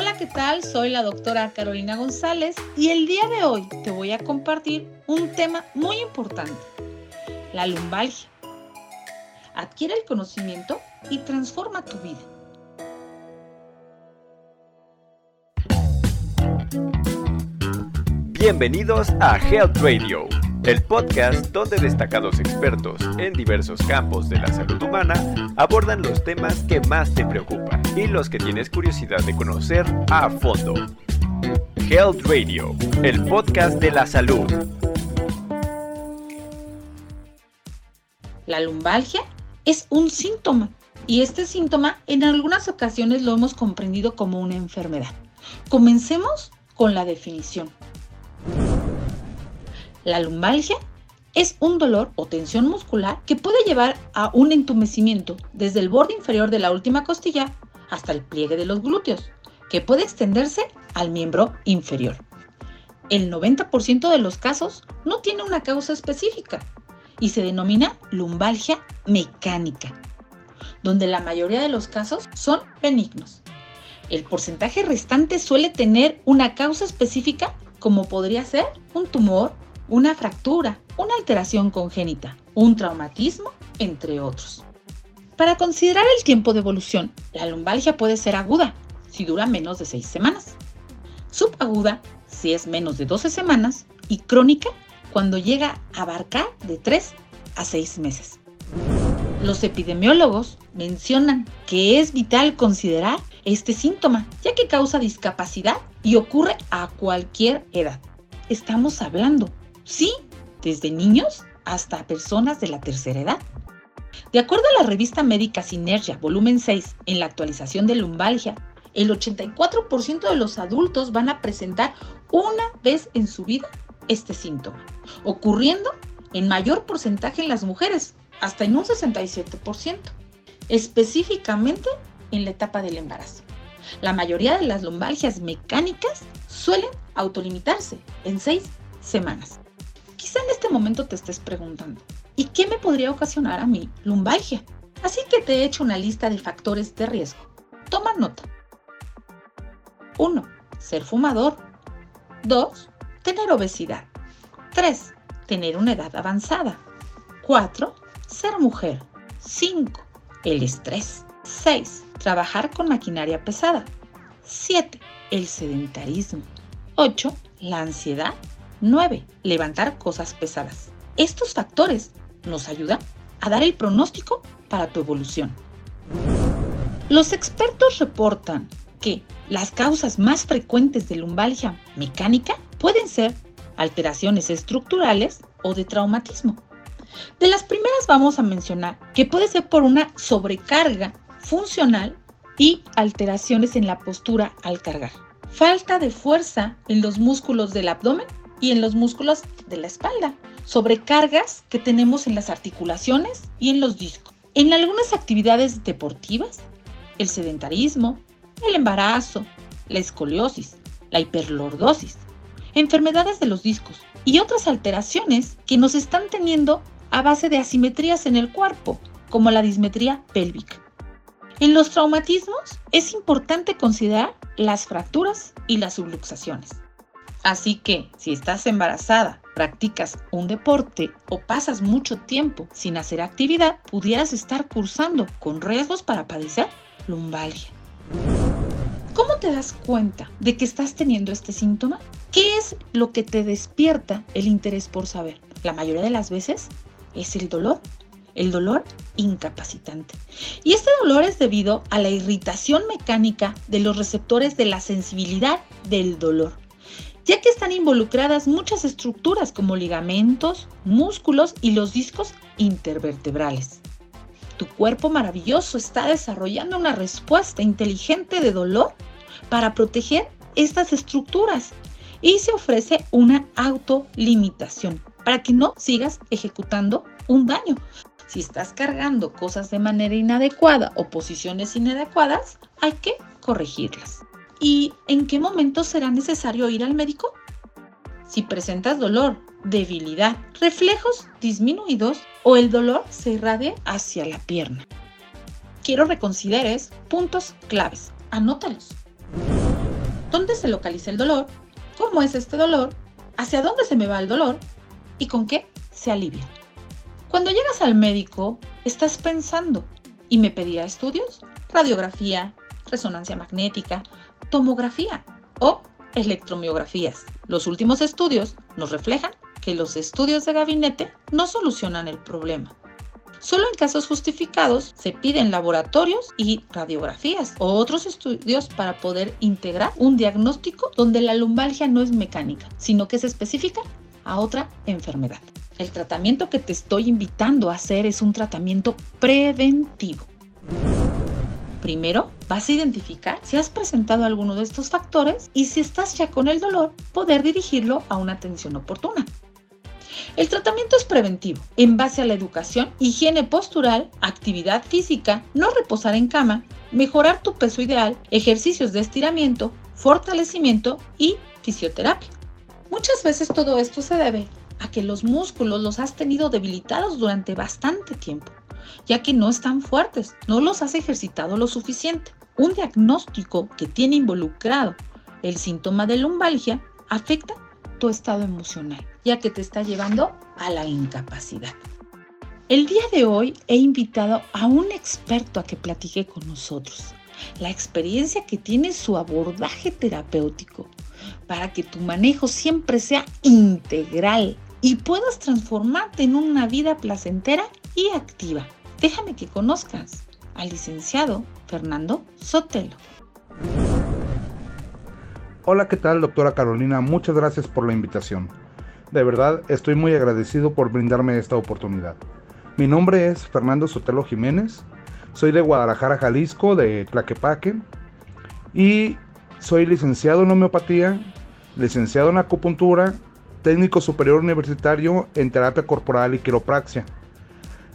Hola, ¿qué tal? Soy la doctora Carolina González y el día de hoy te voy a compartir un tema muy importante, la lumbalgia. Adquiere el conocimiento y transforma tu vida. Bienvenidos a Health Radio, el podcast donde destacados expertos en diversos campos de la salud humana abordan los temas que más te preocupan y los que tienes curiosidad de conocer a fondo. Health Radio, el podcast de la salud. La lumbalgia es un síntoma y este síntoma en algunas ocasiones lo hemos comprendido como una enfermedad. Comencemos con la definición. La lumbalgia es un dolor o tensión muscular que puede llevar a un entumecimiento desde el borde inferior de la última costilla hasta el pliegue de los glúteos, que puede extenderse al miembro inferior. El 90% de los casos no tiene una causa específica y se denomina lumbalgia mecánica, donde la mayoría de los casos son benignos. El porcentaje restante suele tener una causa específica como podría ser un tumor, una fractura, una alteración congénita, un traumatismo, entre otros. Para considerar el tiempo de evolución, la lumbalgia puede ser aguda si dura menos de 6 semanas, subaguda si es menos de 12 semanas y crónica cuando llega a abarcar de 3 a 6 meses. Los epidemiólogos mencionan que es vital considerar este síntoma, ya que causa discapacidad y ocurre a cualquier edad. Estamos hablando Sí, desde niños hasta personas de la tercera edad. De acuerdo a la revista médica Sinergia, volumen 6, en la actualización de lumbalgia, el 84% de los adultos van a presentar una vez en su vida este síntoma, ocurriendo en mayor porcentaje en las mujeres, hasta en un 67%, específicamente en la etapa del embarazo. La mayoría de las lumbalgias mecánicas suelen autolimitarse en seis semanas. Quizá en este momento te estés preguntando, ¿y qué me podría ocasionar a mí lumbalgia? Así que te he hecho una lista de factores de riesgo. Toma nota. 1. Ser fumador. 2. Tener obesidad. 3. Tener una edad avanzada. 4. Ser mujer. 5. El estrés. 6. Trabajar con maquinaria pesada. 7. El sedentarismo. 8. La ansiedad 9. Levantar cosas pesadas. Estos factores nos ayudan a dar el pronóstico para tu evolución. Los expertos reportan que las causas más frecuentes de lumbalgia mecánica pueden ser alteraciones estructurales o de traumatismo. De las primeras vamos a mencionar que puede ser por una sobrecarga funcional y alteraciones en la postura al cargar. Falta de fuerza en los músculos del abdomen y en los músculos de la espalda, sobrecargas que tenemos en las articulaciones y en los discos. En algunas actividades deportivas, el sedentarismo, el embarazo, la escoliosis, la hiperlordosis, enfermedades de los discos y otras alteraciones que nos están teniendo a base de asimetrías en el cuerpo, como la dismetría pélvica. En los traumatismos es importante considerar las fracturas y las subluxaciones. Así que si estás embarazada, practicas un deporte o pasas mucho tiempo sin hacer actividad, pudieras estar cursando con riesgos para padecer lumbalgia. ¿Cómo te das cuenta de que estás teniendo este síntoma? ¿Qué es lo que te despierta el interés por saber? La mayoría de las veces es el dolor, el dolor incapacitante. Y este dolor es debido a la irritación mecánica de los receptores de la sensibilidad del dolor ya que están involucradas muchas estructuras como ligamentos, músculos y los discos intervertebrales. Tu cuerpo maravilloso está desarrollando una respuesta inteligente de dolor para proteger estas estructuras y se ofrece una autolimitación para que no sigas ejecutando un daño. Si estás cargando cosas de manera inadecuada o posiciones inadecuadas, hay que corregirlas. ¿Y en qué momento será necesario ir al médico? Si presentas dolor, debilidad, reflejos disminuidos o el dolor se irradia hacia la pierna. Quiero reconsideres puntos claves. Anótalos. dónde se localiza el dolor, cómo es este dolor, hacia dónde se me va el dolor y con qué se alivia. Cuando llegas al médico, estás pensando, ¿y me pedía estudios? Radiografía, resonancia magnética, tomografía o electromiografías. Los últimos estudios nos reflejan que los estudios de gabinete no solucionan el problema. Solo en casos justificados se piden laboratorios y radiografías o otros estudios para poder integrar un diagnóstico donde la lumbalgia no es mecánica, sino que es específica a otra enfermedad. El tratamiento que te estoy invitando a hacer es un tratamiento preventivo. Primero, vas a identificar si has presentado alguno de estos factores y si estás ya con el dolor, poder dirigirlo a una atención oportuna. El tratamiento es preventivo, en base a la educación, higiene postural, actividad física, no reposar en cama, mejorar tu peso ideal, ejercicios de estiramiento, fortalecimiento y fisioterapia. Muchas veces todo esto se debe a que los músculos los has tenido debilitados durante bastante tiempo, ya que no están fuertes, no los has ejercitado lo suficiente. Un diagnóstico que tiene involucrado el síntoma de lumbalgia afecta tu estado emocional, ya que te está llevando a la incapacidad. El día de hoy he invitado a un experto a que platique con nosotros la experiencia que tiene su abordaje terapéutico para que tu manejo siempre sea integral y puedas transformarte en una vida placentera y activa. Déjame que conozcas al licenciado Fernando Sotelo. Hola, ¿qué tal, doctora Carolina? Muchas gracias por la invitación. De verdad, estoy muy agradecido por brindarme esta oportunidad. Mi nombre es Fernando Sotelo Jiménez, soy de Guadalajara, Jalisco, de Tlaquepaque, y soy licenciado en homeopatía, licenciado en acupuntura, técnico superior universitario en terapia corporal y quiropraxia.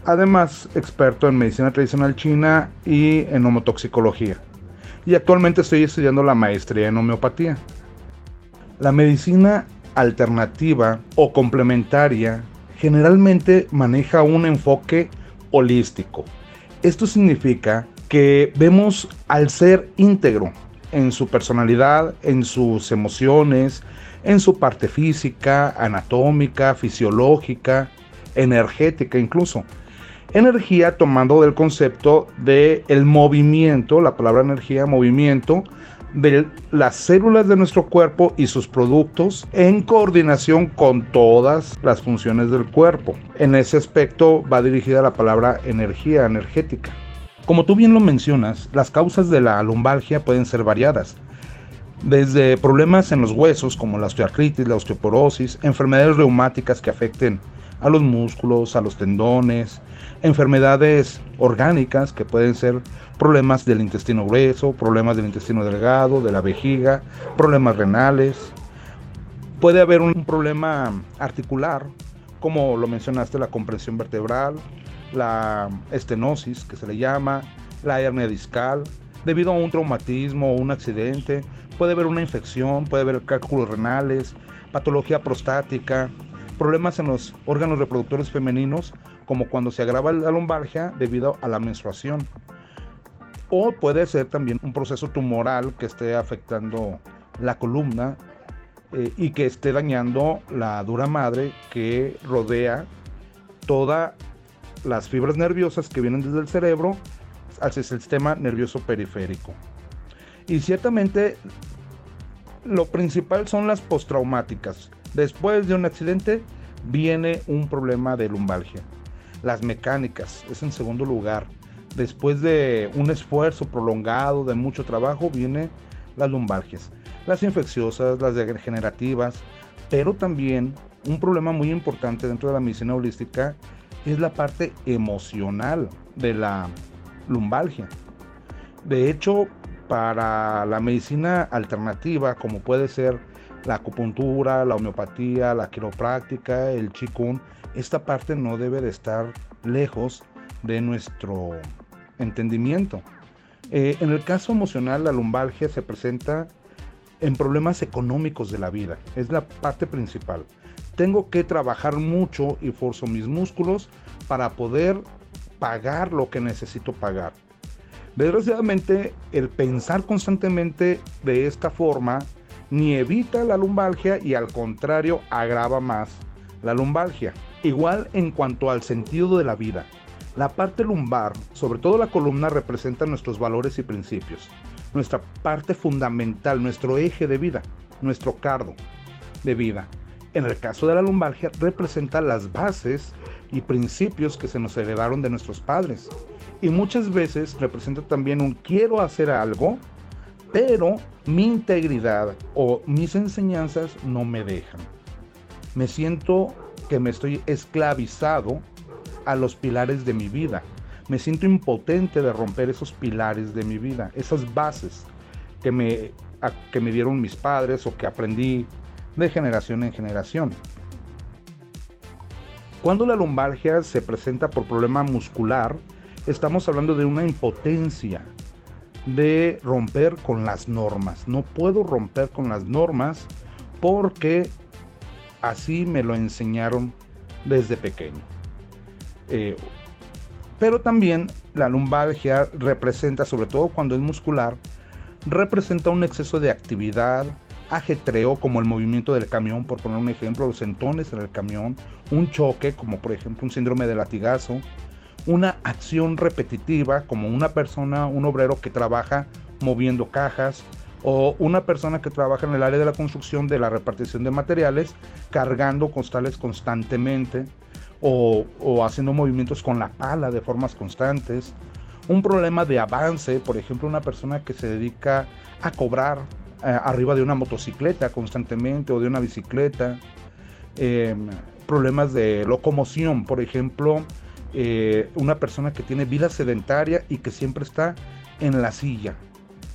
Además, experto en medicina tradicional china y en homotoxicología y actualmente estoy estudiando la maestría en homeopatía. La medicina alternativa o complementaria generalmente maneja un enfoque holístico. Esto significa que vemos al ser íntegro en su personalidad, en sus emociones, en su parte física, anatómica, fisiológica, energética incluso energía tomando del concepto de el movimiento, la palabra energía, movimiento de las células de nuestro cuerpo y sus productos en coordinación con todas las funciones del cuerpo. En ese aspecto va dirigida la palabra energía energética. Como tú bien lo mencionas, las causas de la lumbalgia pueden ser variadas. Desde problemas en los huesos como la osteoartritis, la osteoporosis, enfermedades reumáticas que afecten a los músculos, a los tendones, enfermedades orgánicas que pueden ser problemas del intestino grueso, problemas del intestino delgado, de la vejiga, problemas renales. Puede haber un problema articular, como lo mencionaste, la comprensión vertebral, la estenosis, que se le llama, la hernia discal, debido a un traumatismo o un accidente. Puede haber una infección, puede haber cálculos renales, patología prostática, problemas en los órganos reproductores femeninos, como cuando se agrava la lumbalgia debido a la menstruación. O puede ser también un proceso tumoral que esté afectando la columna eh, y que esté dañando la dura madre que rodea todas las fibras nerviosas que vienen desde el cerebro hacia el sistema nervioso periférico. Y ciertamente lo principal son las postraumáticas, Después de un accidente viene un problema de lumbalgia. Las mecánicas es en segundo lugar. Después de un esfuerzo prolongado, de mucho trabajo, viene las lumbalgias. Las infecciosas, las degenerativas, pero también un problema muy importante dentro de la medicina holística es la parte emocional de la lumbalgia. De hecho, para la medicina alternativa, como puede ser la acupuntura, la homeopatía, la quiropráctica, el chikun, esta parte no debe de estar lejos de nuestro entendimiento. Eh, en el caso emocional, la lumbalgia se presenta en problemas económicos de la vida, es la parte principal. Tengo que trabajar mucho y forzo mis músculos para poder pagar lo que necesito pagar. Desgraciadamente, el pensar constantemente de esta forma ni evita la lumbalgia y al contrario agrava más la lumbalgia. Igual en cuanto al sentido de la vida. La parte lumbar, sobre todo la columna, representa nuestros valores y principios, nuestra parte fundamental, nuestro eje de vida, nuestro cardo de vida. En el caso de la lumbalgia, representa las bases y principios que se nos heredaron de nuestros padres. Y muchas veces representa también un quiero hacer algo, pero mi integridad o mis enseñanzas no me dejan. Me siento que me estoy esclavizado a los pilares de mi vida. Me siento impotente de romper esos pilares de mi vida, esas bases que me, que me dieron mis padres o que aprendí de generación en generación. Cuando la lumbalgia se presenta por problema muscular, estamos hablando de una impotencia de romper con las normas. No puedo romper con las normas porque así me lo enseñaron desde pequeño. Eh, pero también la lumbalgia representa, sobre todo cuando es muscular, representa un exceso de actividad, ajetreo como el movimiento del camión, por poner un ejemplo, los sentones en el camión, un choque como por ejemplo un síndrome de latigazo, una acción repetitiva como una persona, un obrero que trabaja moviendo cajas o una persona que trabaja en el área de la construcción de la repartición de materiales cargando costales constantemente o, haciendo movimientos con la pala de formas constantes. Un problema de avance, por ejemplo, una persona que se dedica a cobrar eh, arriba de una motocicleta constantemente o de una bicicleta. Em, problemas de locomoción, por ejemplo, eh, una persona que tiene vida sedentaria y que siempre está en la silla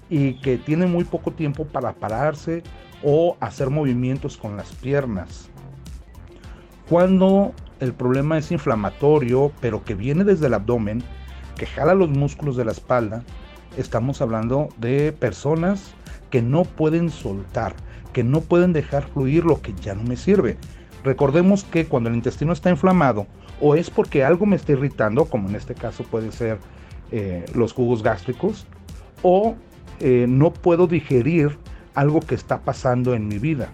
y que tiene muy poco tiempo para pararse o hacer movimientos con las piernas. Cuando el problema es inflamatorio, pero que viene desde el abdomen, que jala los músculos de la espalda, estamos hablando de personas que no pueden soltar, que no pueden dejar fluir lo que ya no me sirve. Recordemos que cuando el intestino está inflamado o es porque algo me está irritando, como en este caso puede ser eh, los jugos gástricos, o eh, no puedo digerir algo que está pasando en mi vida.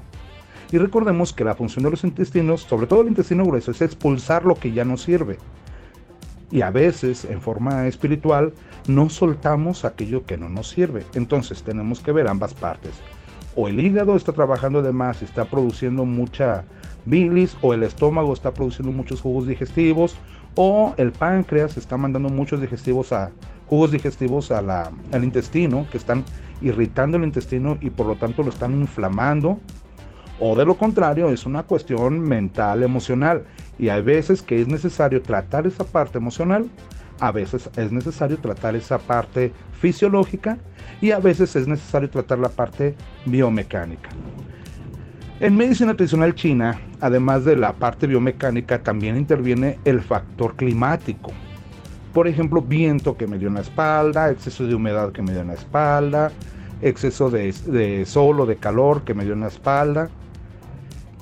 Y recordemos que la función de los intestinos, sobre todo el intestino grueso, es expulsar lo que ya no sirve. Y a veces, en forma espiritual, no soltamos aquello que no nos sirve. Entonces tenemos que ver ambas partes. O el hígado está trabajando de más, está produciendo mucha bilis, o el estómago está produciendo muchos jugos digestivos, o el páncreas está mandando muchos digestivos a, jugos digestivos al intestino, que están irritando el intestino y por lo tanto lo están inflamando o de lo contrario es una cuestión mental, emocional. Y hay veces que es necesario tratar esa parte emocional, a veces es necesario tratar esa parte fisiológica y a veces es necesario tratar la parte biomecánica. En medicina tradicional china, además de la parte biomecánica, también interviene el factor climático. Por ejemplo, viento que me dio en la espalda, exceso de humedad que me dio en la espalda, exceso de, de sol o de calor que me dio en la espalda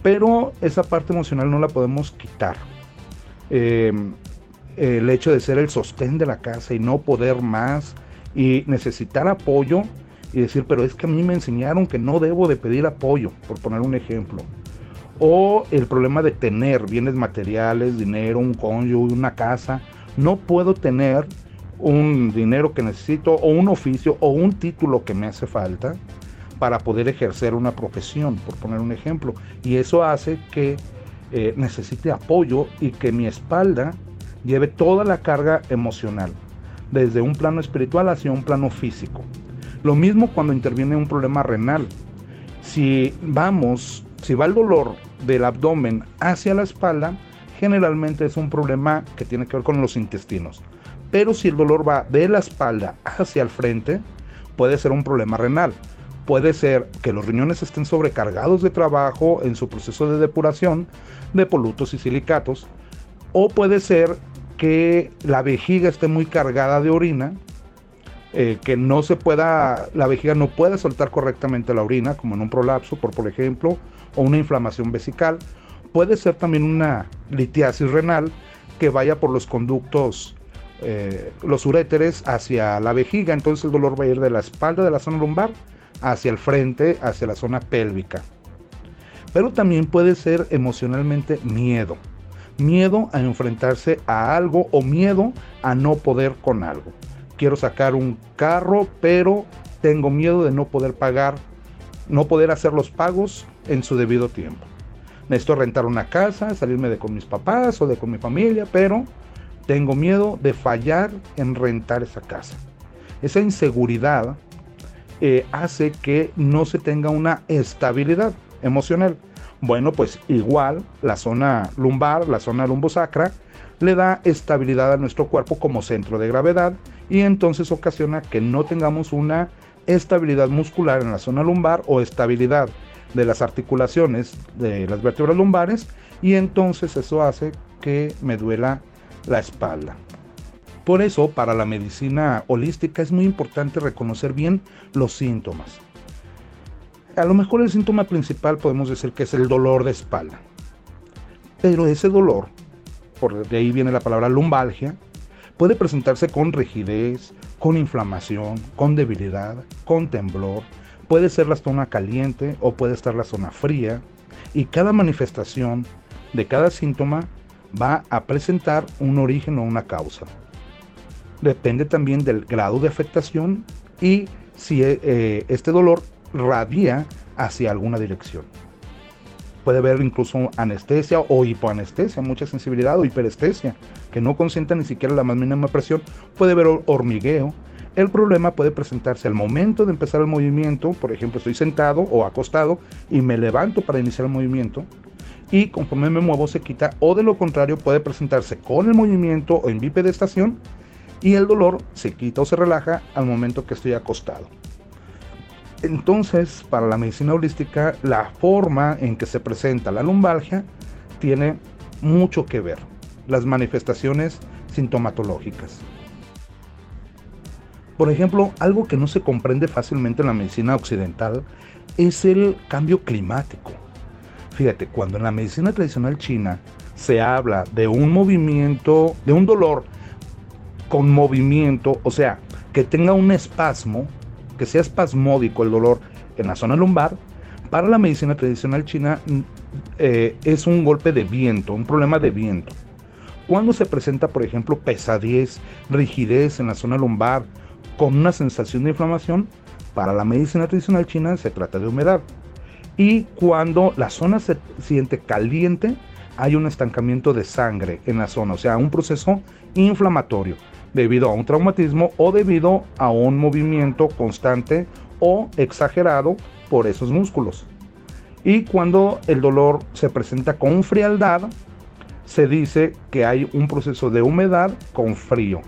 pero esa parte emocional no la podemos quitar. Em, el hecho de ser el sostén de la casa y no poder más y necesitar apoyo y decir, pero es que a mí me enseñaron que no debo de pedir apoyo, por poner un ejemplo. O el problema de tener bienes materiales, dinero, un cónyuge, una casa. No puedo tener un dinero que necesito o un oficio o un título que me hace falta para poder ejercer una profesión, por poner un ejemplo. Y eso hace que eh, necesite apoyo y que mi espalda lleve toda la carga emocional, desde un plano espiritual hacia un plano físico. Lo mismo cuando interviene un problema renal. Si vamos, si va el dolor del abdomen hacia la espalda, generalmente es un problema que tiene que ver con los intestinos. Pero si el dolor va de la espalda hacia el frente, puede ser un problema renal. Puede ser que los riñones estén sobrecargados de trabajo en su proceso de depuración de polutos y silicatos, o puede ser que la vejiga esté muy cargada de orina, eh, que no se pueda, la vejiga no pueda soltar correctamente la orina, como en un prolapso, por, por ejemplo, o una inflamación vesical. Puede ser también una litiasis renal que vaya por los conductos eh, los uréteres hacia la vejiga, entonces el dolor va a ir de la espalda de la zona lumbar hacia el frente, hacia la zona pélvica. Pero también puede ser emocionalmente miedo. Miedo a enfrentarse a algo o miedo a no poder con algo. Quiero sacar un carro, pero tengo miedo de no poder pagar, no poder hacer los pagos en su debido tiempo. Necesito rentar una casa, salirme de con mis papás o de con mi familia, pero tengo miedo de fallar en rentar esa casa. Esa inseguridad eh, hace que no se tenga una estabilidad emocional. Bueno, pues igual la zona lumbar, la zona lumbosacra, le da estabilidad a nuestro cuerpo como centro de gravedad y entonces ocasiona que no tengamos una estabilidad muscular en la zona lumbar o estabilidad de las articulaciones de las vértebras lumbares y entonces eso hace que me duela la espalda. Por eso, para la medicina holística es muy importante reconocer bien los síntomas. A lo mejor el síntoma principal podemos decir que es el dolor de espalda. Pero ese dolor, por de ahí viene la palabra lumbalgia, puede presentarse con rigidez, con inflamación, con debilidad, con temblor. Puede ser la zona caliente o puede estar la zona fría. Y cada manifestación de cada síntoma va a presentar un origen o una causa. Depende también del grado de afectación y si eh, este dolor radia hacia alguna dirección. Puede haber incluso anestesia o hipoanestesia, mucha sensibilidad o hiperestesia, que no consienta ni siquiera la más mínima presión. Puede haber hormigueo. El problema puede presentarse al momento de empezar el movimiento, por ejemplo, estoy sentado o acostado y me levanto para iniciar el movimiento y conforme me muevo se quita o de lo contrario puede presentarse con el movimiento o en bipedestación y el dolor se quita o se relaja al momento que estoy acostado. Entonces, para la medicina holística, la forma en que se presenta la lumbalgia tiene mucho que ver. Las manifestaciones sintomatológicas. Por ejemplo, algo que no se comprende fácilmente en la medicina occidental es el cambio climático. Fíjate, cuando en la medicina tradicional china se habla de un movimiento, de un dolor con movimiento, o sea, que tenga un espasmo, que sea espasmódico el dolor en la zona lumbar, para la medicina tradicional china mm, eh, es un golpe de viento, un problema de viento. Cuando se presenta, por ejemplo, pesadez, rigidez en la zona lumbar, con una sensación de inflamación, para la medicina tradicional china se trata de humedad. Y cuando la zona se siente caliente, hay un estancamiento de sangre en la zona, o sea, un proceso inflamatorio debido a un traumatismo o debido a un movimiento constante o exagerado por esos músculos. Y cuando el dolor se presenta con frialdad, se dice que hay un proceso de humedad con frío,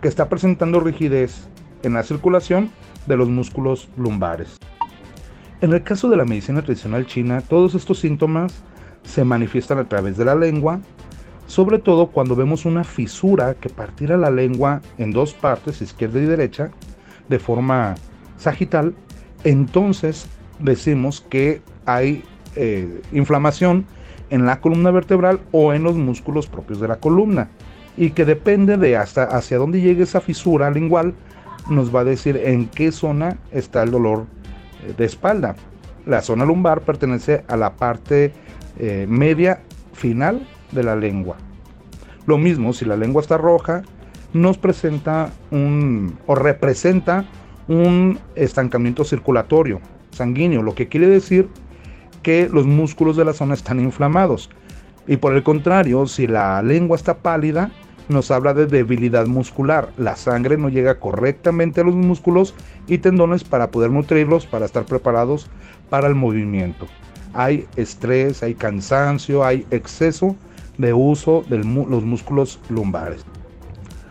que está presentando rigidez en la circulación de los músculos lumbares. En el caso de la medicina tradicional china, todos estos síntomas se manifiestan a través de la lengua, sobre todo cuando vemos una fisura que partiera la lengua en dos partes, izquierda y derecha, de forma sagital, entonces decimos que hay eh, inflamación en la columna vertebral o en los músculos propios de la columna y que depende de hasta hacia dónde llegue esa fisura lingual nos va a decir en qué zona está el dolor de espalda. La zona lumbar pertenece a la parte eh, media final de la lengua. Lo mismo, si la lengua está roja, nos presenta un o representa un estancamiento circulatorio sanguíneo, lo que quiere decir que los músculos de la zona están inflamados. Y por el contrario, si la lengua está pálida, nos habla de debilidad muscular. La sangre no llega correctamente a los músculos y tendones para poder nutrirlos, para estar preparados para el movimiento. Hay estrés, hay cansancio, hay exceso de uso de los músculos lumbares.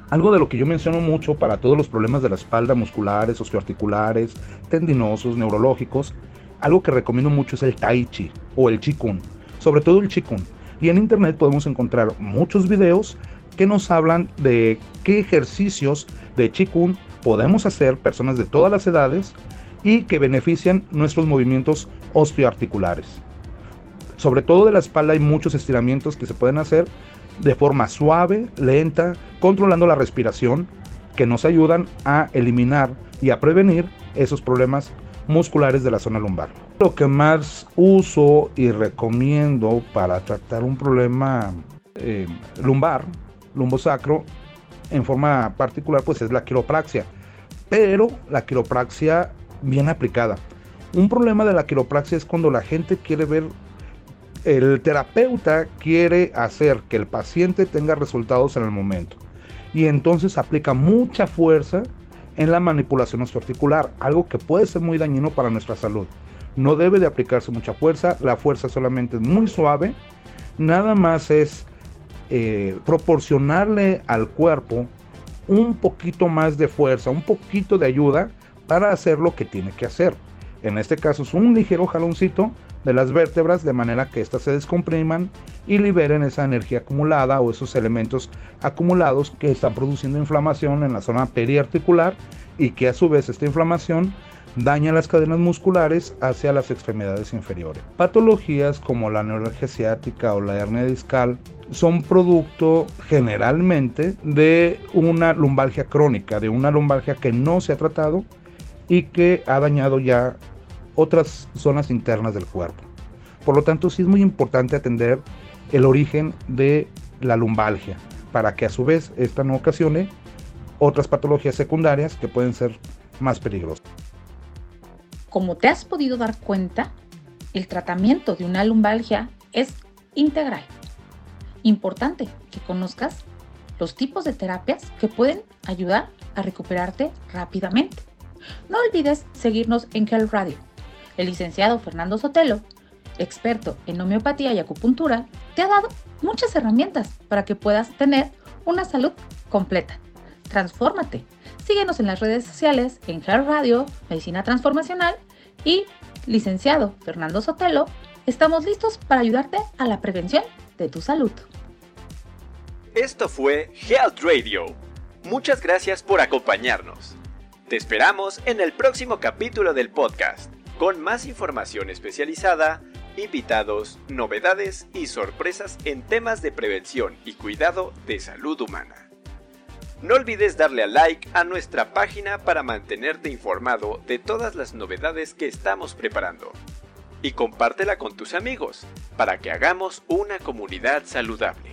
Algo de lo que yo menciono mucho para todos los problemas de la espalda, musculares, osteoarticulares, tendinosos, neurológicos, algo que recomiendo mucho es el tai chi o el qigong, sobre todo el qigong. Y en internet podemos encontrar muchos videos que nos hablan de qué ejercicios de Qigong podemos hacer personas de todas las edades y que benefician nuestros movimientos osteoarticulares. Sobre todo de la espalda hay muchos estiramientos que se pueden hacer de forma suave, lenta, controlando la respiración, que nos ayudan a eliminar y a prevenir esos problemas musculares de la zona lumbar. Lo que más uso y recomiendo para tratar un problema eh, lumbar, lumbosacro, en forma particular, pues es la quiropraxia. Pero la quiropraxia bien aplicada. Un problema de la quiropraxia es cuando la gente quiere ver, el terapeuta quiere hacer que el paciente tenga resultados en el momento. Y entonces aplica mucha fuerza en la manipulación osteoarticular, algo que puede ser muy dañino para nuestra salud. No debe de aplicarse mucha fuerza, la fuerza solamente es muy suave, nada más es eh, proporcionarle al cuerpo un poquito más de fuerza, un poquito de ayuda para hacer lo que tiene que hacer. En este caso es un ligero jaloncito de las vértebras de manera que éstas se descompriman y liberen esa energía acumulada o esos elementos acumulados que están produciendo inflamación en la zona periarticular y que a su vez esta inflamación daña las cadenas musculares hacia las extremidades inferiores. Patologías como la neuralgia ciática o la hernia discal son producto generalmente de una lumbalgia crónica, de una lumbalgia que no se ha tratado y que ha dañado ya otras zonas internas del cuerpo. Por lo tanto, sí es muy importante atender el origen de la lumbalgia para que a su vez esta no ocasione otras patologías secundarias que pueden ser más peligrosas. Como te has podido dar cuenta, el tratamiento de una lumbalgia es integral. Importante que conozcas los tipos de terapias que pueden ayudar a recuperarte rápidamente. No olvides seguirnos en Health Radio. El licenciado Fernando Sotelo, experto en homeopatía y acupuntura, te ha dado muchas herramientas para que puedas tener una salud completa. Transfórmate. Síguenos en las redes sociales en Health Radio, Medicina Transformacional y licenciado Fernando Sotelo. Estamos listos para ayudarte a la prevención de tu salud. Esto fue Health Radio. Muchas gracias por acompañarnos. Te esperamos en el próximo capítulo del podcast, con más información especializada, invitados, novedades y sorpresas en temas de prevención y cuidado de salud humana. No olvides darle a like a nuestra página para mantenerte informado de todas las novedades que estamos preparando. Y compártela con tus amigos para que hagamos una comunidad saludable.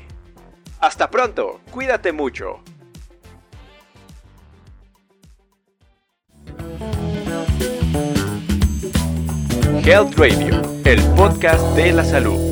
Hasta pronto, cuídate mucho. Health Radio, el podcast de la salud.